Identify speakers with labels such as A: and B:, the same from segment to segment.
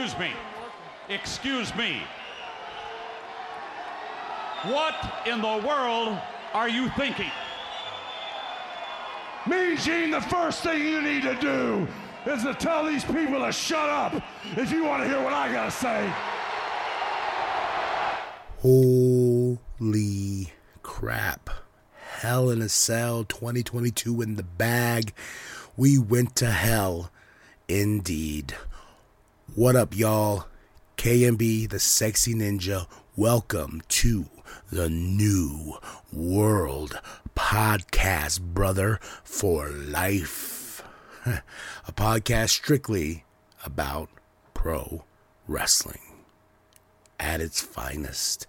A: Excuse me. Excuse me. What in the world are you thinking?
B: Mean Gene, the first thing you need to do is to tell these people to shut up if you want to hear what I gotta say.
C: Holy crap. Hell in a Cell 2022 in the bag. We went to hell indeed. What up, y'all? KMB, the sexy ninja. Welcome to the new world podcast, brother, for life. A podcast strictly about pro wrestling at its finest.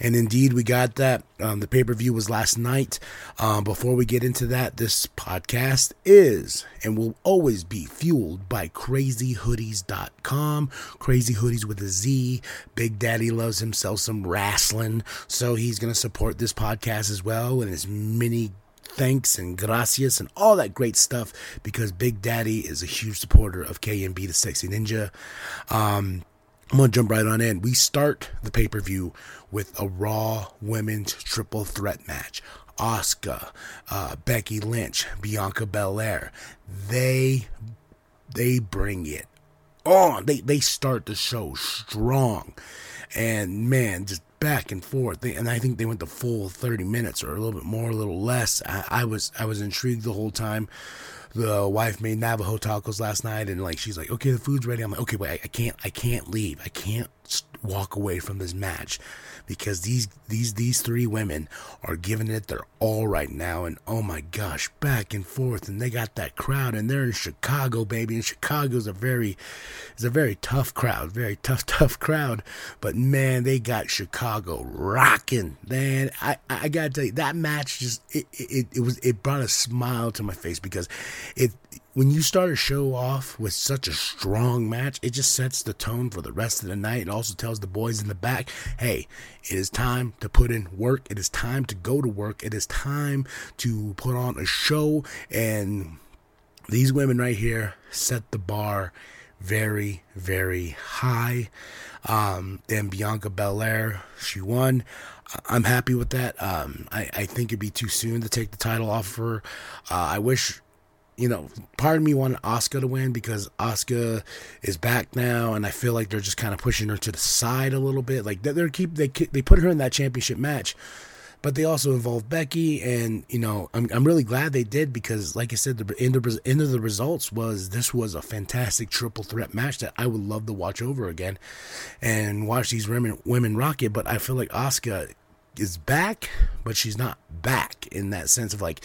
C: And indeed, we got that. Um, the pay per view was last night. Um, before we get into that, this podcast is and will always be fueled by crazyhoodies.com. Crazy Hoodies with a Z. Big Daddy loves himself some wrestling, so he's going to support this podcast as well and as many thanks and gracias and all that great stuff because Big Daddy is a huge supporter of KMB the Sexy Ninja. Um, I'm gonna jump right on in. We start the pay per view with a Raw Women's Triple Threat match. Asuka, uh, Becky Lynch, Bianca Belair. They they bring it on. They they start the show strong, and man, just back and forth. And I think they went the full 30 minutes or a little bit more, a little less. I, I was I was intrigued the whole time the wife made Navajo tacos last night, and like she's like, okay, the food's ready. I'm like, okay, wait, I, I can't, I can't leave. I can't walk away from this match because these these these three women are giving it their all right now. And oh my gosh back and forth. And they got that crowd and they're in Chicago baby. And Chicago's a very is a very tough crowd very tough tough crowd. But man they got Chicago rocking man. I I got to tell you that match just it, it it was it brought a smile to my face because it when you start a show off with such a strong match, it just sets the tone for the rest of the night. It also tells the boys in the back, hey, it is time to put in work. It is time to go to work. It is time to put on a show. And these women right here set the bar very, very high. Um, then Bianca Belair, she won. I'm happy with that. Um, I, I think it'd be too soon to take the title off of her. Uh, I wish you know, part of me wanted Asuka to win because Asuka is back now, and I feel like they're just kind of pushing her to the side a little bit. Like they're keep they they put her in that championship match, but they also involved Becky, and you know, I'm I'm really glad they did because, like I said, the end of end of the results was this was a fantastic triple threat match that I would love to watch over again, and watch these women women rock it. But I feel like Asuka is back, but she's not back in that sense of like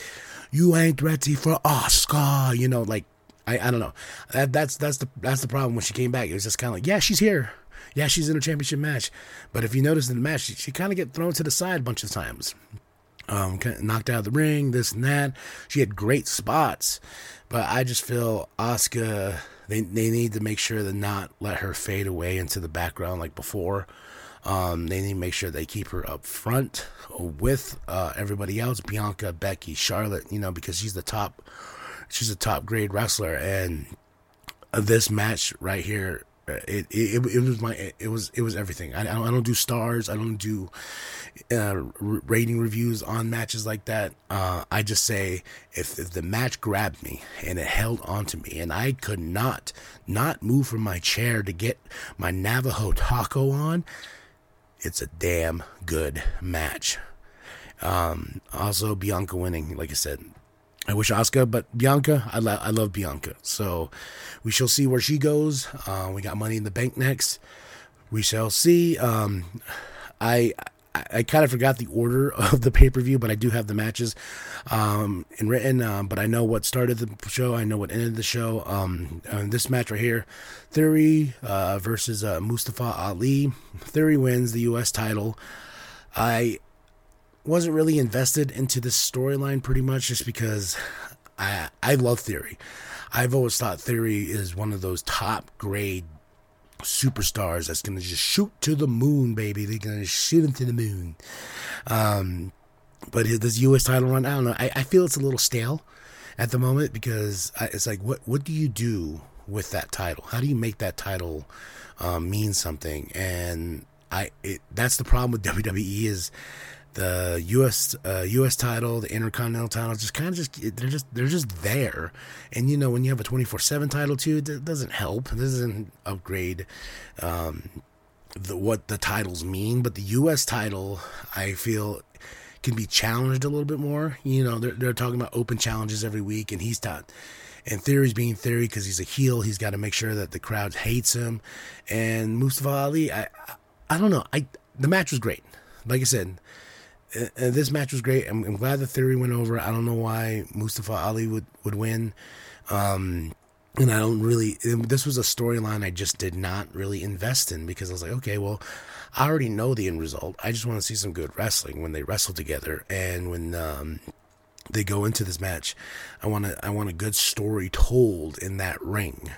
C: you ain't ready for Asuka, You know, like I, I don't know. That, that's that's the that's the problem when she came back. It was just kind of like, yeah, she's here. Yeah, she's in a championship match. But if you notice in the match, she, she kind of get thrown to the side a bunch of times. Um, knocked out of the ring, this and that. She had great spots, but I just feel Asuka. They they need to make sure to not let her fade away into the background like before. Um, they need to make sure they keep her up front with uh, everybody else, Bianca, Becky, Charlotte, you know, because she's the top, she's a top grade wrestler, and this match right here. Uh, it, it it was my it was it was everything. I, I don't do stars. I don't do uh, rating reviews on matches like that. Uh, I just say if, if the match grabbed me and it held onto me and I could not not move from my chair to get my Navajo taco on, it's a damn good match. Um, also, Bianca winning, like I said. I wish Asuka, but Bianca, I, lo- I love Bianca. So we shall see where she goes. Uh, we got Money in the Bank next. We shall see. Um, I I, kind of forgot the order of the pay per view, but I do have the matches um, in written. Um, but I know what started the show. I know what ended the show. Um, this match right here, Theory uh, versus uh, Mustafa Ali. Theory wins the U.S. title. I wasn't really invested into this storyline pretty much just because I I love Theory. I've always thought Theory is one of those top grade superstars that's going to just shoot to the moon, baby. They're going to shoot into the moon. Um, but this U.S. title run, I don't know. I, I feel it's a little stale at the moment because I, it's like, what what do you do with that title? How do you make that title um, mean something? And I, it, that's the problem with WWE is the U.S. Uh, U.S. title, the Intercontinental title, just kind of just they're just they're just there. And you know when you have a twenty four seven title too, it doesn't help. It doesn't upgrade um, the what the titles mean. But the U.S. title, I feel can be challenged a little bit more. You know, they're, they're talking about open challenges every week, and he's taught. And Theory's being Theory because he's a heel. He's got to make sure that the crowd hates him. And Mustafa Ali, I, I, I don't know. I the match was great. Like I said, this match was great. I'm, I'm, glad the Theory went over. I don't know why Mustafa Ali would would win. Um, and I don't really. This was a storyline I just did not really invest in because I was like, okay, well, I already know the end result. I just want to see some good wrestling when they wrestle together and when um, they go into this match. I want to I want a good story told in that ring.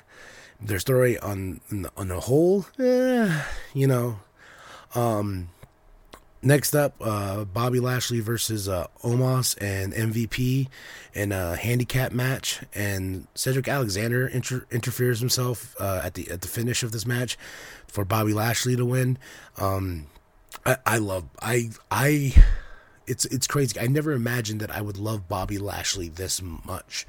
C: Their story on on the whole, eh, you know. Um, next up, uh, Bobby Lashley versus uh, Omos and MVP in a handicap match, and Cedric Alexander inter- interferes himself uh, at the at the finish of this match for Bobby Lashley to win. Um, I, I love I I it's it's crazy. I never imagined that I would love Bobby Lashley this much.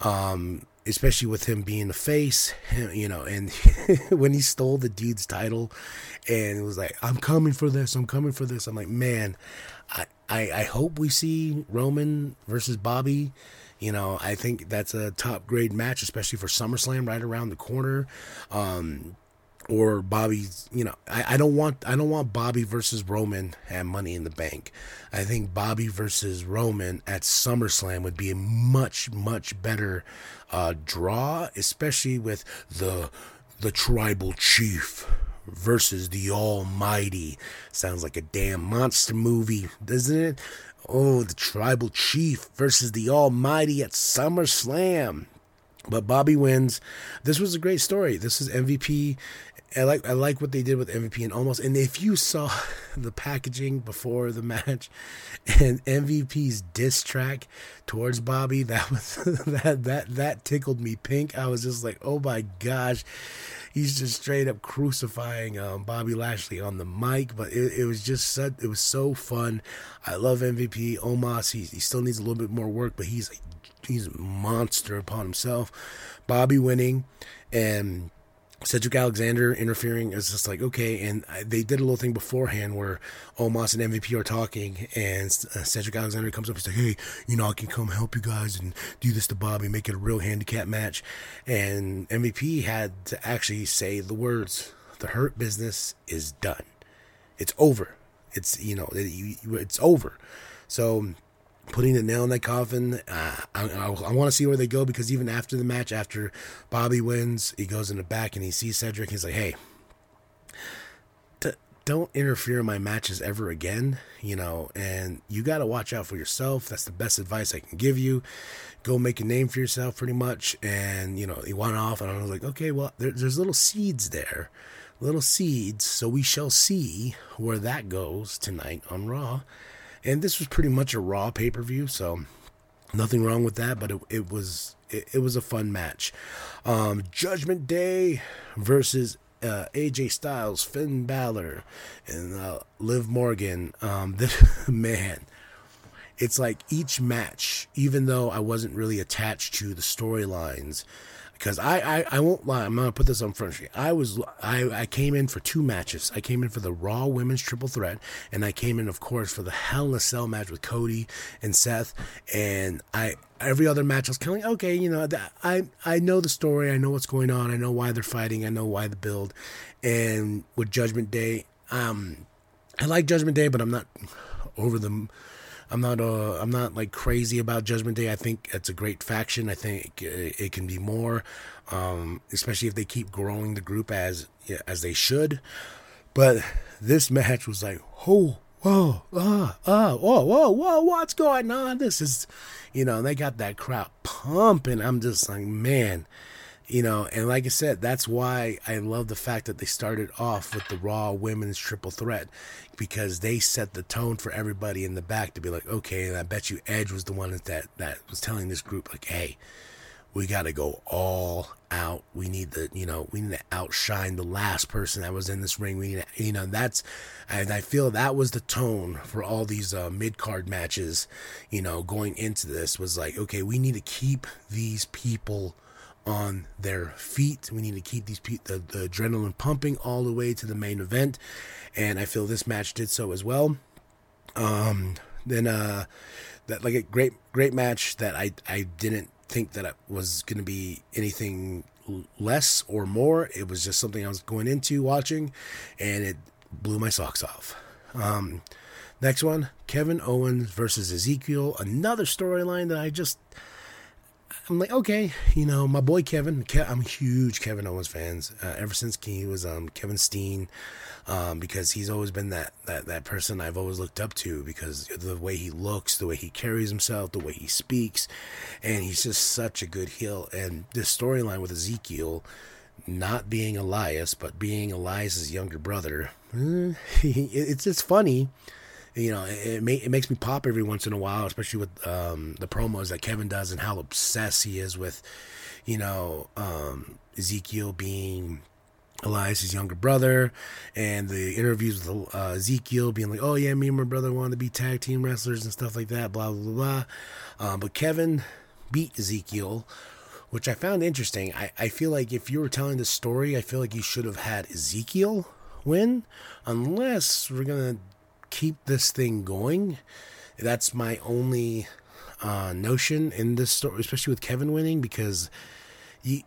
C: Um, especially with him being the face, you know, and when he stole the dude's title and it was like, I'm coming for this, I'm coming for this. I'm like, man, I, I, I hope we see Roman versus Bobby. You know, I think that's a top grade match, especially for SummerSlam right around the corner. Um, or Bobby's, you know, I, I don't want I don't want Bobby versus Roman at Money in the Bank. I think Bobby versus Roman at SummerSlam would be a much much better uh, draw, especially with the the tribal chief versus the Almighty. Sounds like a damn monster movie, doesn't it? Oh, the tribal chief versus the Almighty at SummerSlam. But Bobby wins. This was a great story. This is MVP I like I like what they did with MVP and Omos and if you saw the packaging before the match and MVP's diss track towards Bobby that was that that that tickled me pink. I was just like, "Oh my gosh." He's just straight up crucifying um, Bobby Lashley on the mic, but it, it was just such, it was so fun. I love MVP Omos. He, he still needs a little bit more work, but he's he's a monster upon himself. Bobby winning and Cedric Alexander interfering is just like okay, and they did a little thing beforehand where Omos and MVP are talking, and uh, Cedric Alexander comes up and says, "Hey, you know, I can come help you guys and do this to Bobby, make it a real handicap match." And MVP had to actually say the words, "The hurt business is done. It's over. It's you know, it's over." So putting the nail in that coffin. Uh, I, I, I want to see where they go because even after the match, after Bobby wins, he goes in the back and he sees Cedric. He's like, "Hey, don't interfere in my matches ever again." You know, and you got to watch out for yourself. That's the best advice I can give you. Go make a name for yourself, pretty much. And you know, he went off, and I was like, "Okay, well, there, there's little seeds there." Little seeds, so we shall see where that goes tonight on Raw. And this was pretty much a Raw pay per view, so nothing wrong with that. But it, it was it, it, was a fun match. Um, Judgment Day versus uh, AJ Styles, Finn Balor, and uh, Liv Morgan. Um, this man, it's like each match, even though I wasn't really attached to the storylines, because I, I, I won't lie. I'm gonna put this on front street. I was I, I came in for two matches. I came in for the Raw Women's Triple Threat, and I came in, of course, for the Hell in a Cell match with Cody and Seth. And I every other match I was kind of like, okay, you know, I I know the story. I know what's going on. I know why they're fighting. I know why the build. And with Judgment Day, um, I like Judgment Day, but I'm not over the I'm not uh I'm not like crazy about Judgment Day. I think it's a great faction. I think it, can be more, um, especially if they keep growing the group as as they should. But this match was like, oh, whoa, ah, ah, whoa, whoa, whoa, what's going on? This is, you know, they got that crowd pumping. I'm just like, man, you know, and like I said, that's why I love the fact that they started off with the Raw Women's Triple Threat because they set the tone for everybody in the back to be like, okay, and I bet you Edge was the one that that was telling this group like, hey, we got to go all out. We need to, you know, we need to outshine the last person that was in this ring. We need to, you know, that's, and I feel that was the tone for all these uh, mid card matches, you know, going into this was like, okay, we need to keep these people on their feet. We need to keep these pe- the, the adrenaline pumping all the way to the main event, and I feel this match did so as well. Um, then uh, that like a great great match that I I didn't think that it was going to be anything less or more. It was just something I was going into watching, and it blew my socks off. Um, next one, Kevin Owens versus Ezekiel. Another storyline that I just I'm like, okay, you know, my boy Kevin. Ke- I'm a huge Kevin Owens fans uh, ever since he was um, Kevin Steen, um, because he's always been that, that that person I've always looked up to because the way he looks, the way he carries himself, the way he speaks, and he's just such a good heel. And this storyline with Ezekiel, not being Elias but being Elias's younger brother, it's just funny you know, it, it, it makes me pop every once in a while, especially with um, the promos that Kevin does and how obsessed he is with, you know, um, Ezekiel being Elias's younger brother, and the interviews with uh, Ezekiel being like, "Oh yeah, me and my brother wanted to be tag team wrestlers and stuff like that." Blah blah blah. blah. Um, but Kevin beat Ezekiel, which I found interesting. I, I feel like if you were telling the story, I feel like you should have had Ezekiel win, unless we're gonna keep this thing going. That's my only uh, notion in this story, especially with Kevin winning, because you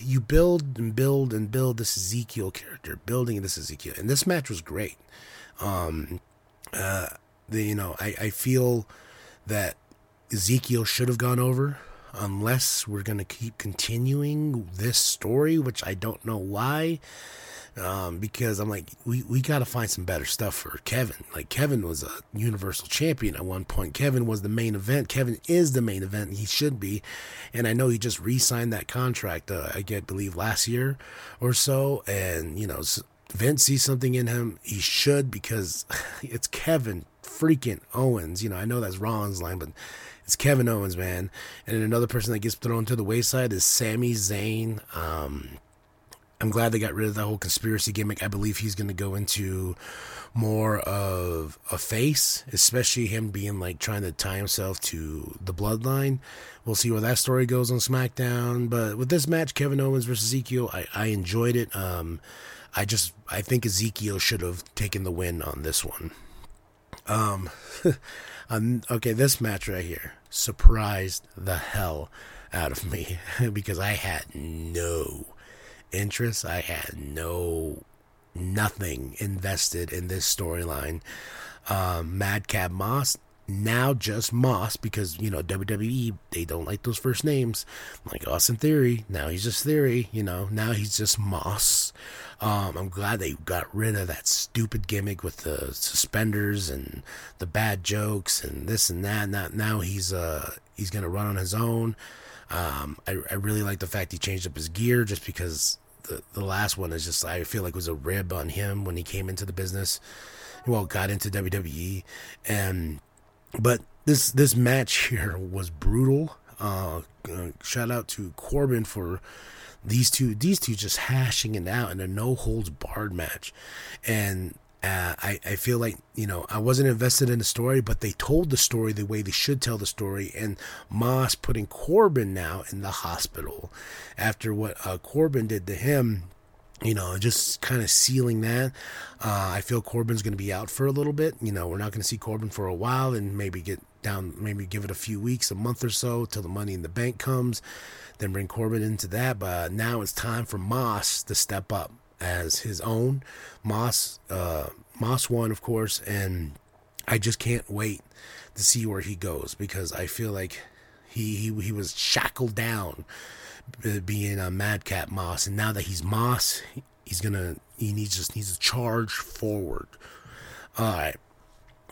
C: you build and build and build this Ezekiel character, building this Ezekiel, and this match was great. Um, uh, the, you know, I, I feel that Ezekiel should have gone over unless we're going to keep continuing this story, which I don't know why um, because I'm like, we, we got to find some better stuff for Kevin. Like, Kevin was a Universal Champion at one point. Kevin was the main event. Kevin is the main event. He should be. And I know he just re signed that contract, uh, I get, believe, last year or so. And, you know, Vince sees something in him. He should because it's Kevin freaking Owens. You know, I know that's Rollins' line, but it's Kevin Owens, man. And another person that gets thrown to the wayside is Sami Zayn. Um, I'm glad they got rid of that whole conspiracy gimmick. I believe he's going to go into more of a face, especially him being like trying to tie himself to the bloodline. We'll see where that story goes on SmackDown. But with this match, Kevin Owens versus Ezekiel, I, I enjoyed it. Um, I just I think Ezekiel should have taken the win on this one. Um, um okay, this match right here surprised the hell out of me because I had no interest. I had no nothing invested in this storyline. Um, Madcap Moss now just Moss because you know WWE they don't like those first names like Austin Theory. Now he's just Theory. You know now he's just Moss. Um, I'm glad they got rid of that stupid gimmick with the suspenders and the bad jokes and this and that. Now, now he's uh he's gonna run on his own. Um, I, I really like the fact he changed up his gear just because the, the last one is just I feel like it was a rib on him when he came into the business. Well, got into WWE, and but this this match here was brutal. Uh, uh, shout out to Corbin for these two these two just hashing it out in a no holds barred match, and uh, I, I feel like, you know, I wasn't invested in the story, but they told the story the way they should tell the story. And Moss putting Corbin now in the hospital after what uh, Corbin did to him, you know, just kind of sealing that. Uh, I feel Corbin's going to be out for a little bit. You know, we're not going to see Corbin for a while and maybe get down, maybe give it a few weeks, a month or so till the money in the bank comes. Then bring Corbin into that. But now it's time for Moss to step up as his own. Moss, uh, Moss won, of course, and I just can't wait to see where he goes because I feel like he he, he was shackled down uh, being a madcap Moss, and now that he's Moss, he's gonna he needs just needs to charge forward. All right,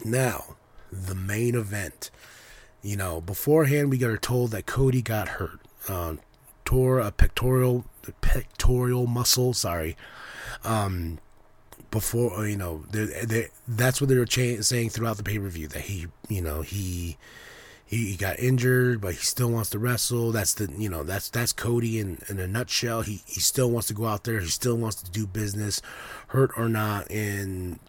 C: now the main event. You know, beforehand we got told that Cody got hurt, uh, tore a pectoral pectoral muscle. Sorry, um, before you know, they're, they're, that's what they were cha- saying throughout the pay per view that he, you know, he he, he got injured, but he still wants to wrestle. That's the you know that's that's Cody in, in a nutshell. He he still wants to go out there. He still wants to do business, hurt or not. And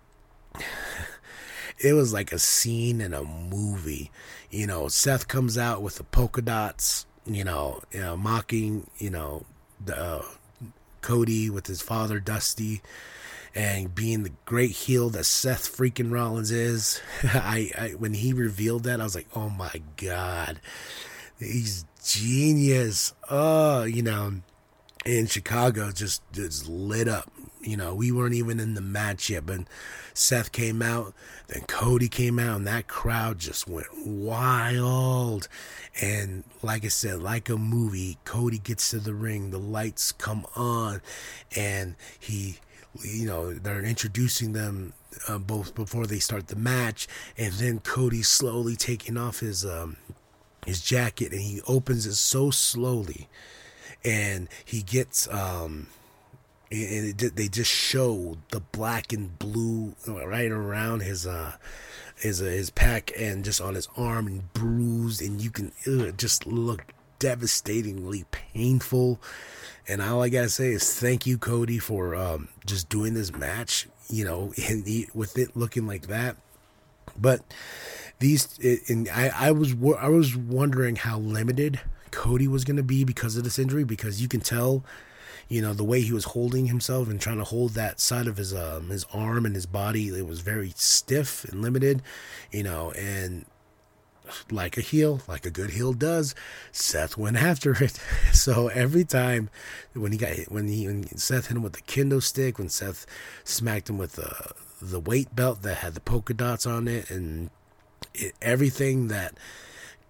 C: it was like a scene in a movie. You know, Seth comes out with the polka dots. You know, you know mocking. You know, the uh, Cody with his father Dusty and being the great heel that Seth freaking Rollins is. I, I when he revealed that, I was like, oh my god, he's genius. Oh, you know, in Chicago just just lit up. You know, we weren't even in the match yet, but Seth came out, then Cody came out, and that crowd just went wild. And like I said, like a movie, Cody gets to the ring, the lights come on, and he you know they're introducing them uh, both before they start the match, and then Cody slowly taking off his um, his jacket, and he opens it so slowly, and he gets um, and it, they just show the black and blue right around his uh his uh, his pack and just on his arm and bruised, and you can ugh, just look devastatingly painful and all I gotta say is thank you, Cody, for um, just doing this match. You know, and he, with it looking like that. But these, and I, I was, I was wondering how limited Cody was gonna be because of this injury, because you can tell, you know, the way he was holding himself and trying to hold that side of his um, his arm and his body, it was very stiff and limited, you know, and like a heel, like a good heel does, Seth went after it. So every time when he got hit, when he when Seth hit him with the kendo stick, when Seth smacked him with the the weight belt that had the polka dots on it, and it, everything that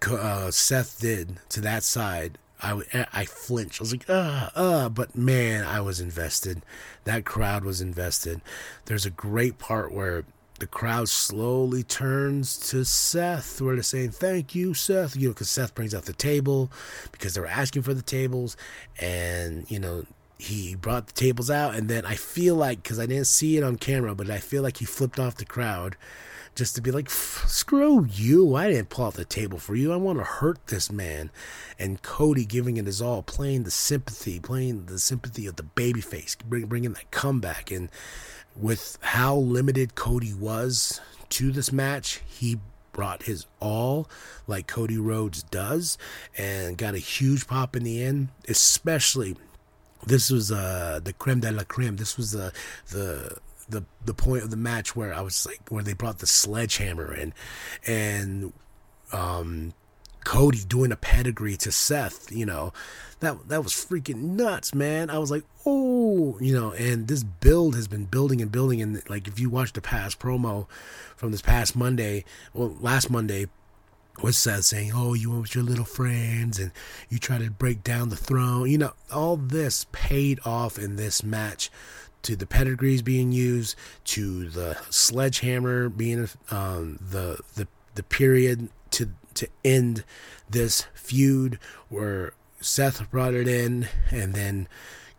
C: uh, Seth did to that side, I I flinched. I was like, ah, ah, but man, I was invested. That crowd was invested. There's a great part where the crowd slowly turns to Seth, where they're saying, Thank you, Seth. You know, because Seth brings out the table because they were asking for the tables. And, you know, he brought the tables out. And then I feel like, because I didn't see it on camera, but I feel like he flipped off the crowd just to be like, screw you. I didn't pull out the table for you. I want to hurt this man. And Cody giving it his all, playing the sympathy, playing the sympathy of the babyface, bring, bringing that comeback. And, with how limited Cody was to this match, he brought his all like Cody Rhodes does and got a huge pop in the end, especially this was uh the creme de la creme. This was the the the the point of the match where I was like where they brought the sledgehammer in and um Cody doing a pedigree to Seth, you know, that that was freaking nuts, man. I was like, oh, you know, and this build has been building and building. And like, if you watch the past promo from this past Monday, well, last Monday, was Seth saying, "Oh, you went with your little friends and you try to break down the throne." You know, all this paid off in this match to the pedigrees being used, to the sledgehammer being um, the the the period to to end this feud where Seth brought it in and then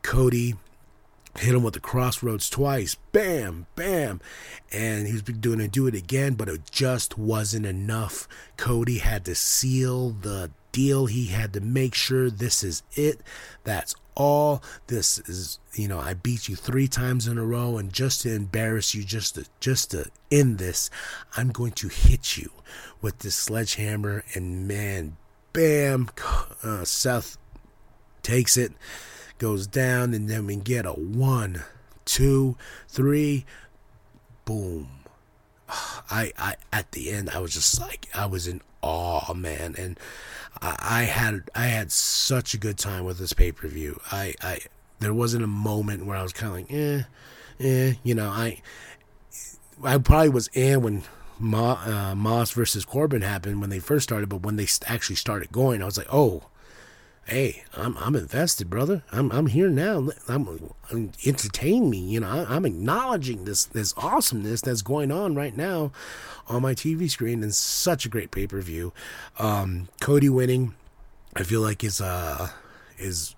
C: Cody hit him with the Cross Rhodes twice. Bam, bam. And he was doing to do it again, but it just wasn't enough. Cody had to seal the deal. He had to make sure this is it. That's all. This is, you know, I beat you three times in a row, and just to embarrass you, just to just to end this, I'm going to hit you with this sledgehammer. And man, bam, uh, Seth takes it, goes down, and then we get a one, two, three, boom. I, I at the end I was just like I was in awe, man, and I, had I had such a good time with this pay per view. I, I there wasn't a moment where I was kind of like, eh, eh, you know. I I probably was in when Ma, uh, Moss versus Corbin happened when they first started, but when they actually started going, I was like, oh, hey, I'm I'm invested, brother. I'm I'm here now. I'm, I'm entertain me. You know, I, am acknowledging this this awesomeness that's going on right now on my TV screen. And such a great pay per view. Um, Cody winning, I feel like is uh is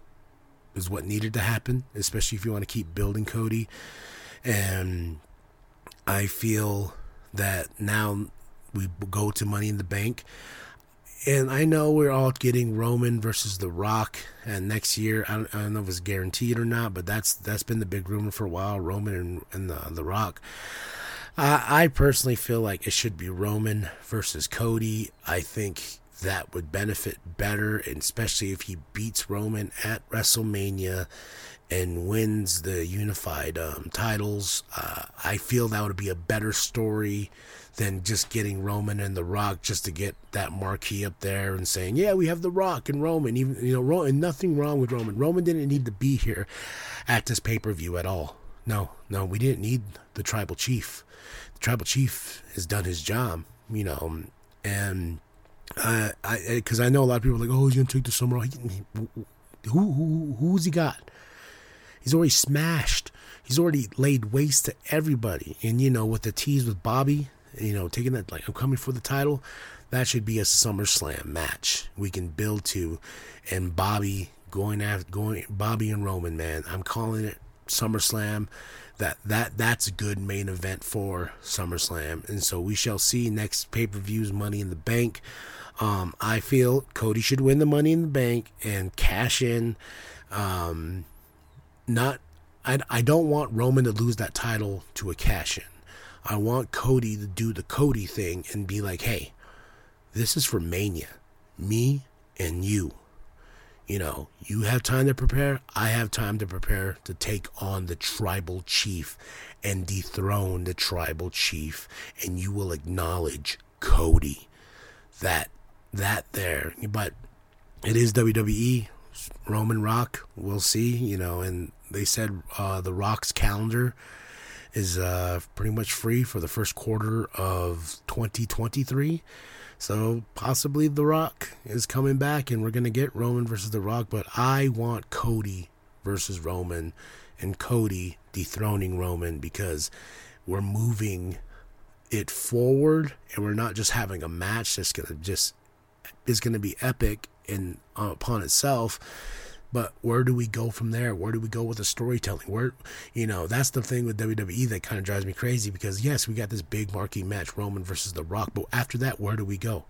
C: is what needed to happen, especially if you want to keep building Cody. And I feel that now we go to Money in the Bank and I know we're all getting Roman versus The Rock, and next year I don't, I don't know if it's guaranteed or not, but that's that's been the big rumor for a while. Roman and, and the The Rock. I personally feel like it should be Roman versus Cody. I think that would benefit better, and especially if he beats Roman at WrestleMania and wins the unified um, titles. Uh, I feel that would be a better story than just getting Roman and The Rock just to get that marquee up there and saying, "Yeah, we have The Rock and Roman." Even you know, Roman, nothing wrong with Roman. Roman didn't need to be here at this pay per view at all. No, no, we didn't need the tribal chief. The tribal chief has done his job, you know, and uh, I because I know a lot of people are like, oh, he's gonna take the summer off. Who who who's he got? He's already smashed. He's already laid waste to everybody. And you know, with the tease with Bobby, you know, taking that like I'm coming for the title, that should be a SummerSlam match we can build to, and Bobby going after going Bobby and Roman, man. I'm calling it SummerSlam. That that that's a good main event for SummerSlam, and so we shall see next pay per views Money in the Bank. Um, I feel Cody should win the Money in the Bank and cash in. Um, not, I I don't want Roman to lose that title to a cash in. I want Cody to do the Cody thing and be like, hey, this is for Mania, me and you you know, you have time to prepare. I have time to prepare to take on the tribal chief and dethrone the tribal chief. And you will acknowledge Cody. That, that there. But it is WWE. Roman Rock. We'll see, you know, and they said uh, the Rock's calendar is uh, pretty much free for the first quarter of 2023. So possibly The Rock is coming back and we're going to get Roman versus The Rock, but I want Cody versus Roman and Cody dethroning Roman because we're moving it forward and we're not just having a match that's going to just is going to be epic in uh, upon itself but where do we go from there? Where do we go with the storytelling? Where, you know, that's the thing with WWE that kind of drives me crazy because yes, we got this big marquee match, Roman versus The Rock, but after that, where do we go?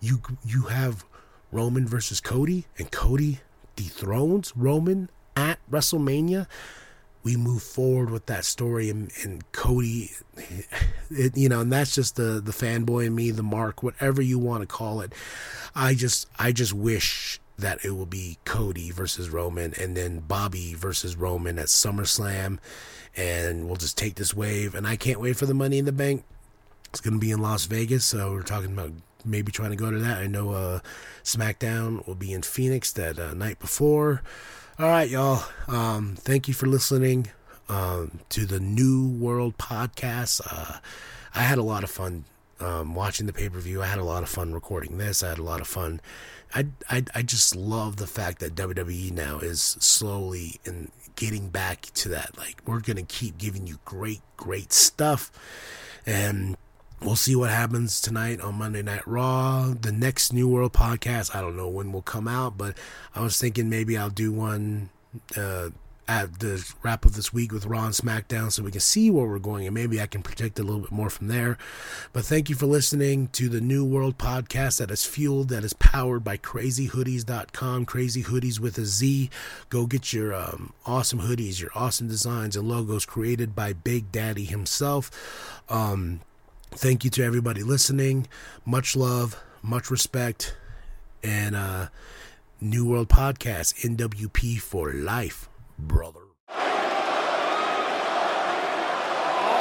C: You you have Roman versus Cody, and Cody dethrones Roman at WrestleMania. We move forward with that story, and, and Cody, it, you know, and that's just the the fanboy in me, the mark, whatever you want to call it. I just I just wish that it will be Cody versus Roman and then Bobby versus Roman at SummerSlam. And we'll just take this wave. And I can't wait for the Money in the Bank. It's going to be in Las Vegas. So we're talking about maybe trying to go to that. I know uh, SmackDown will be in Phoenix that uh, night before. All right, y'all. Um, thank you for listening um, to the New World podcast. Uh, I had a lot of fun um, watching the pay per view. I had a lot of fun recording this. I had a lot of fun I, I, I just love the fact that WWE now is slowly and getting back to that. Like, we're going to keep giving you great, great stuff. And we'll see what happens tonight on Monday Night Raw. The next New World podcast, I don't know when will come out, but I was thinking maybe I'll do one uh, at the wrap of this week with Raw and SmackDown so we can see where we're going and maybe I can predict a little bit more from there. But thank you for listening to the New World podcast that is fueled, that is powered by crazyhoodies.com, crazy hoodies with a Z. Go get your um, awesome hoodies, your awesome designs and logos created by Big Daddy himself. Um, thank you to everybody listening. Much love, much respect, and uh, New World Podcast, NWP for life brother.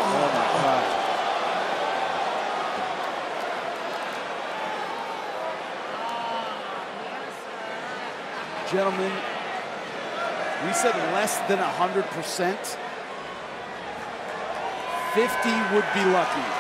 D: Oh my God. Gentlemen, we said less than 100%. 50 would be lucky.